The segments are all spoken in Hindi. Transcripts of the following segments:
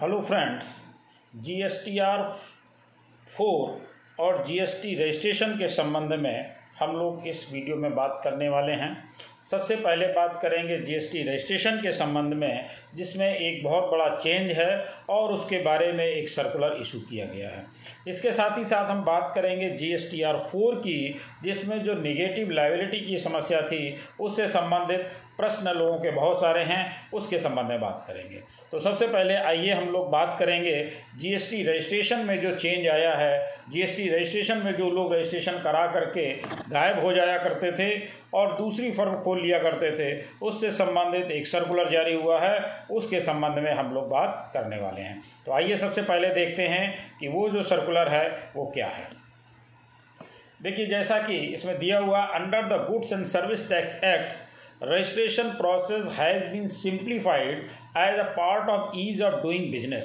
Hello friends G S T R four और जी एस टी रजिस्ट्रेशन के संबंध में हम लोग इस वीडियो में बात करने वाले हैं। सबसे पहले बात करेंगे जीएसटी रजिस्ट्रेशन के संबंध में, जिसमें एक बहुत बड़ा चेंज है और उसके बारे में एक सर्कुलर इशू किया गया है। इसके साथ ही साथ हम बात करेंगे जी एस फोर की, जिसमें जो निगेटिव लाइबिलिटी की समस्या थी, उससे संबंधित प्रश्न लोगों के बहुत सारे हैं, उसके संबंध में बात करेंगे। तो सबसे पहले आइए हम लोग बात करेंगे जीएसटी रजिस्ट्रेशन में जो चेंज आया है। जीएसटी रजिस्ट्रेशन में जो लोग रजिस्ट्रेशन करा करके गायब हो जाया करते थे और दूसरी फर्म खोल लिया करते थे, उससे संबंधित एक सर्कुलर जारी हुआ है, उसके संबंध में हम लोग बात करने वाले हैं। तो आइए सबसे पहले देखते हैं कि वो जो सर्कुलर है, वो क्या है। देखिए, जैसा कि इसमें दिया हुआ under the goods and service tax act registration process has been simplified as a part of ease of doing business.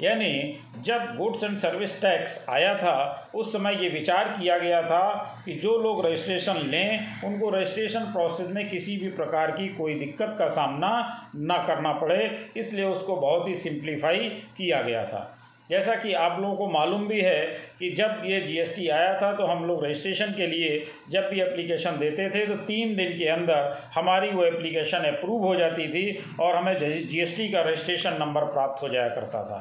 यानी जब गुड्स एंड सर्विस टैक्स आया था, उस समय ये विचार किया गया था कि जो लोग रजिस्ट्रेशन लें, उनको रजिस्ट्रेशन प्रोसेस में किसी भी प्रकार की कोई दिक्कत का सामना ना करना पड़े, इसलिए उसको बहुत ही सिंप्लीफाई किया गया था। जैसा कि आप लोगों को मालूम भी है कि जब ये जीएसटी आया था तो हम लोग रजिस्ट्रेशन के लिए जब भी एप्लीकेशन देते थे तो तीन दिन के अंदर हमारी वो एप्लीकेशन अप्रूव हो जाती थी और हमें जीएसटी का रजिस्ट्रेशन नंबर प्राप्त हो जाया करता था।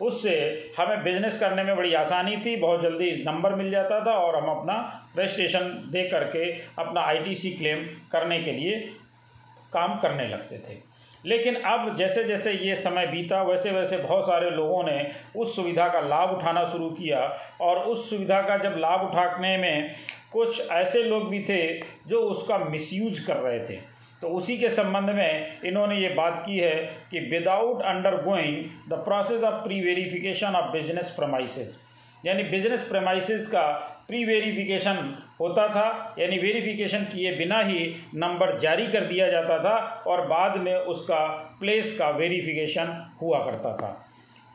उससे हमें बिज़नेस करने में बड़ी आसानी थी, बहुत जल्दी नंबर मिल जाता था और हम अपना रजिस्ट्रेशन दे करके अपना आईटीसी क्लेम करने के लिए काम करने लगते थे। लेकिन अब जैसे जैसे ये समय बीता, वैसे वैसे बहुत सारे लोगों ने उस सुविधा का लाभ उठाना शुरू किया। और उस सुविधा का जब लाभ उठाने में कुछ ऐसे लोग भी थे जो उसका मिसयूज कर रहे थे। तो उसी के संबंध में इन्होंने ये बात की है कि without under going the process of pre verification of business premises यानी बिज़नेस प्रमाइसिस का प्री वेरिफिकेशन होता था, यानी वेरिफिकेशन किए बिना ही नंबर जारी कर दिया जाता था और बाद में उसका प्लेस का वेरिफिकेशन हुआ करता था।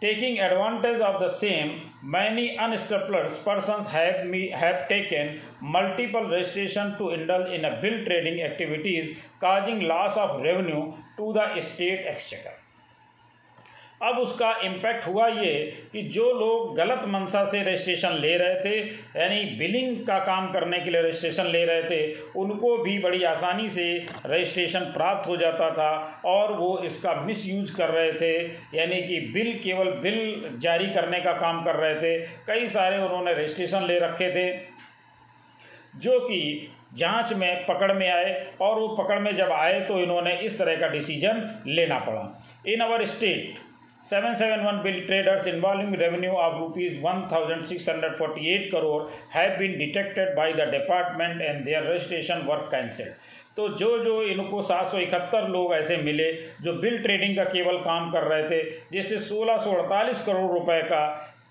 Taking advantage of the same many unscrupulous person have taken multiple registration to indulge in a bill trading activities causing loss of revenue to the state exchequer अब उसका इम्पैक्ट हुआ ये कि जो लोग गलत मंशा से रजिस्ट्रेशन ले रहे थे, यानी बिलिंग का काम करने के लिए रजिस्ट्रेशन ले रहे थे, उनको भी बड़ी आसानी से रजिस्ट्रेशन प्राप्त हो जाता था और वो इसका मिसयूज कर रहे थे, यानी कि बिल केवल बिल जारी करने का काम कर रहे थे। कई सारे उन्होंने रजिस्ट्रेशन ले रखे थे, जो कि जाँच में, पकड़ में आए और वो पकड़ में जब आए तो इन्होंने इस तरह का डिसीज़न लेना पड़ा। In our state 771 bill traders involving revenue of rupees 1648 crore have been detected by the department and their registration work cancelled तो जो जो इनको सात सौ इकहत्तर लोग ऐसे मिले जो बिल ट्रेडिंग का केवल काम कर रहे थे जिससे सोलह करोड़ रुपए का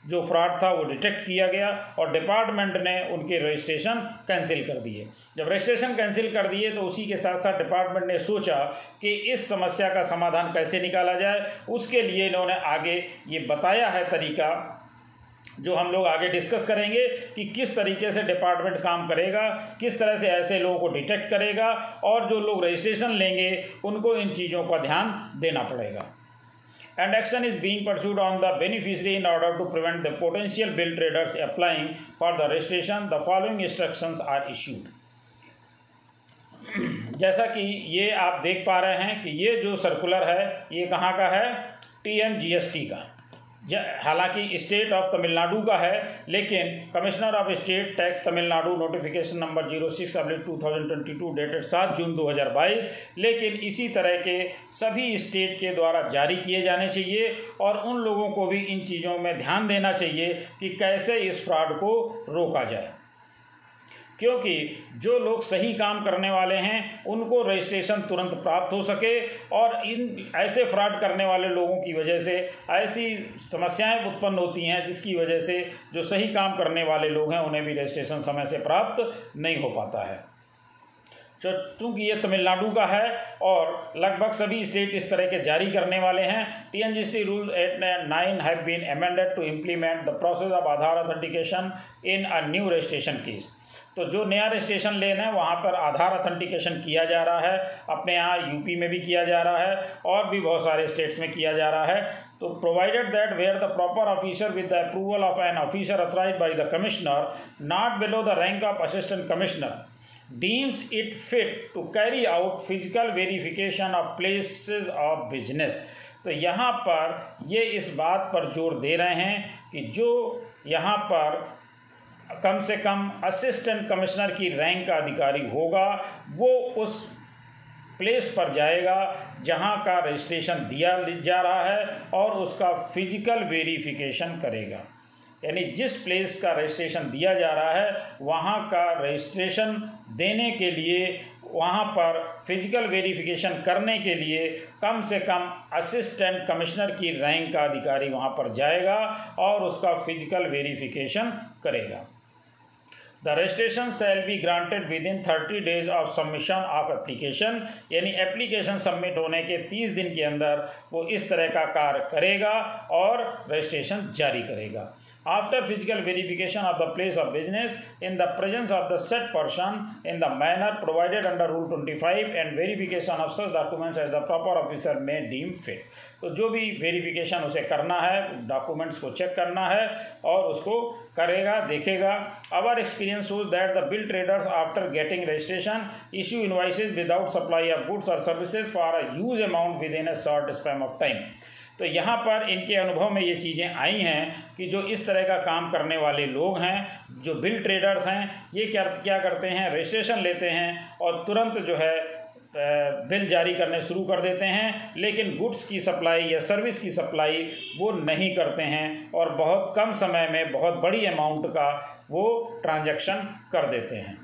जो फ्रॉड था वो डिटेक्ट किया गया और डिपार्टमेंट ने उनके रजिस्ट्रेशन कैंसिल कर दिए। जब रजिस्ट्रेशन कैंसिल कर दिए तो उसी के साथ साथ डिपार्टमेंट ने सोचा कि इस समस्या का समाधान कैसे निकाला जाए। उसके लिए इन्होंने आगे ये बताया है तरीका, जो हम लोग आगे डिस्कस करेंगे कि किस तरीके से डिपार्टमेंट काम करेगा, किस तरह से ऐसे लोगों को डिटेक्ट करेगा और जो लोग रजिस्ट्रेशन लेंगे, उनको इन चीज़ों का ध्यान देना पड़ेगा। And action is being pursued on the beneficiary in order to prevent the potential bill traders applying for the registration the following instructions are issued जैसा कि ये आप देख पा रहे हैं कि ये जो सर्कुलर है ये कहाँ का है T M G S T का हालाँकि स्टेट ऑफ़ तमिलनाडु का है, लेकिन commissioner of state tax Tamil Nadu notification number zero six oblique two thousand twenty two dated सात जून दो हज़ार बाईस, लेकिन इसी तरह के सभी स्टेट के द्वारा जारी किए जाने चाहिए और उन लोगों को भी इन चीज़ों में ध्यान देना चाहिए कि कैसे इस फ्रॉड को रोका जाए। क्योंकि जो लोग सही काम करने वाले हैं, उनको रजिस्ट्रेशन तुरंत प्राप्त हो सके और इन ऐसे फ्रॉड करने वाले लोगों की वजह से ऐसी समस्याएँ उत्पन्न होती हैं जिसकी वजह से जो सही काम करने वाले लोग हैं, उन्हें भी रजिस्ट्रेशन समय से प्राप्त नहीं हो पाता है। तो चूँकि ये तमिलनाडु का है और लगभग सभी स्टेट इस तरह के जारी करने वाले हैं T N G C rule eight nine have been amended to implement the process of Aadhaar authentication in a new registration case तो जो नया रजिस्ट्रेशन लेना है, वहाँ पर आधार अथेंटिकेशन किया जा रहा है, अपने यहाँ यूपी में भी किया जा रहा है, और भी बहुत सारे स्टेट्स में किया जा रहा है। तो provided that where the proper officer with the approval of an officer authorise by the commissioner not below the rank of assistant commissioner deems it fit to carry out physical verification of places of business. तो यहाँ पर ये इस बात पर ज़ोर दे रहे हैं कि जो यहाँ पर कम से कम असिस्टेंट कमिश्नर की रैंक का अधिकारी होगा, वो उस प्लेस पर जाएगा जहाँ का रजिस्ट्रेशन दिया जा रहा है और उसका फ़िज़िकल वेरिफिकेशन करेगा। यानी जिस प्लेस का रजिस्ट्रेशन दिया जा रहा है, वहाँ का रजिस्ट्रेशन देने के लिए, वहाँ पर फ़िज़िकल वेरिफिकेशन करने के लिए कम से कम असिस्टेंट कमिश्नर की रैंक का अधिकारी वहाँ पर जाएगा और उसका फ़िज़िकल वेरिफिकेशन करेगा। The registration shall be granted within thirty days of submission of application यानी एप्लीकेशन सबमिट होने के तीस दिन के अंदर वो इस तरह का कार्य करेगा और रजिस्ट्रेशन जारी करेगा। After physical verification of the place of business in the presence of the said person in the manner provided under rule 25 and verification of such documents as the proper officer may deem fit तो जो भी वेरिफिकेशन उसे करना है डॉक्यूमेंट्स को चेक करना है और उसको करेगा देखेगा our experience shows that the bill traders after getting registration issue invoices without supply of goods और services for a huge amount within a short span of time तो यहाँ पर इनके अनुभव में ये चीज़ें आई हैं कि जो इस तरह का काम करने वाले लोग हैं, जो बिल ट्रेडर्स हैं, ये क्या क्या करते हैं? रजिस्ट्रेशन लेते हैं और तुरंत जो है बिल जारी करने शुरू कर देते हैं, लेकिन गुड्स की सप्लाई या सर्विस की सप्लाई वो नहीं करते हैं और बहुत कम समय में बहुत बड़ी अमाउंट का वो ट्रांजैक्शन कर देते हैं।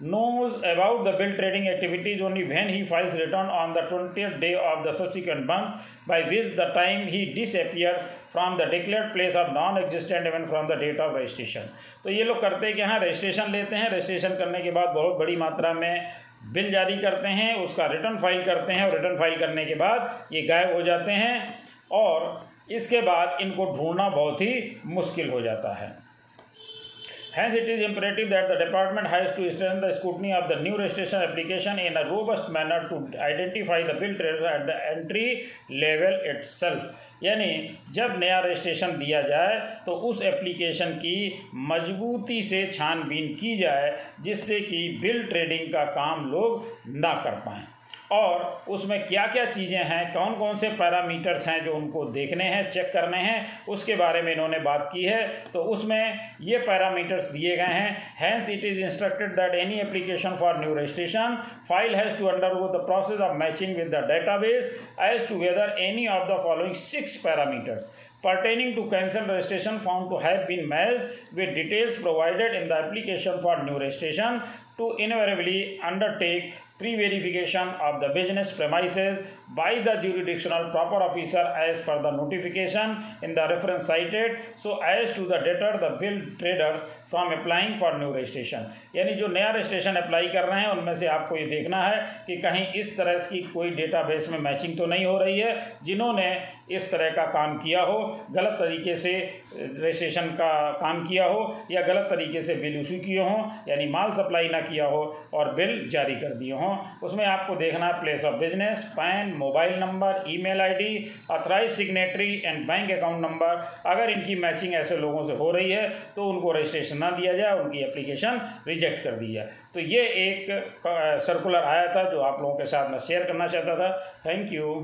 Knows about the bill trading activities only when he files return on the 20th day of the subsequent month by which the time he disappears from the declared place of non-existent even from the date of registration तो ये लोग करते हैं कि हाँ रजिस्ट्रेशन लेते हैं रजिस्ट्रेशन करने के बाद बहुत बड़ी मात्रा में बिल जारी करते हैं उसका रिटर्न फ़ाइल करते हैं और रिटर्न फ़ाइल करने के बाद ये गायब हो जाते हैं और इसके बाद इनको ढूंढना बहुत ही मुश्किल हो जाता है Hence, it is imperative that the department has to strengthen the scrutiny of the new registration application in a robust manner to identify the bill traders at the entry level itself. यानी जब नया रजिस्ट्रेशन दिया जाए तो उस एप्लीकेशन की मजबूती से छानबीन की जाए जिससे कि बिल ट्रेडिंग का काम लोग ना कर पाएँ और उसमें क्या क्या चीज़ें हैं कौन कौन से पैरामीटर्स हैं जो उनको देखने हैं चेक करने हैं, उसके बारे में इन्होंने बात की है। तो उसमें ये पैरामीटर्स दिए गए हैं। Hence it is instructed that any application for new registration file has to under the process of matching with the database as to whether any of the following six parameters pertaining to cancel registration found to have been matched with details provided in the application for new registration to invariably undertake pre-verification of the business premises by the jurisdictional proper officer as per the notification in the reference cited so as to the deter the bill traders from applying for new registration यानी जो नया रजिस्ट्रेशन अप्लाई कर रहे हैं, उनमें से आपको ये देखना है कि कहीं इस तरह की कोई डेटाबेस में मैचिंग तो नहीं हो रही है, जिन्होंने इस तरह का काम किया हो, गलत तरीके से रजिस्ट्रेशन का काम किया हो, या गलत तरीके से बिल इशू किए हों, यानी माल सप्लाई ना किया हो और बिल जारी कर दिए हों, उसमें आपको देखना है place of business PAN mobile number email ID authorise signatory and bank account number अगर इनकी मैचिंग ऐसे लोगों से हो रही है तो उनको रजिस्ट्रेशन ना दिया जाए, उनकी एप्लीकेशन रिजेक्ट कर दी जाए। तो ये एक सर्कुलर आया था जो आप लोगों के साथ मैं शेयर करना चाहता था। Thank you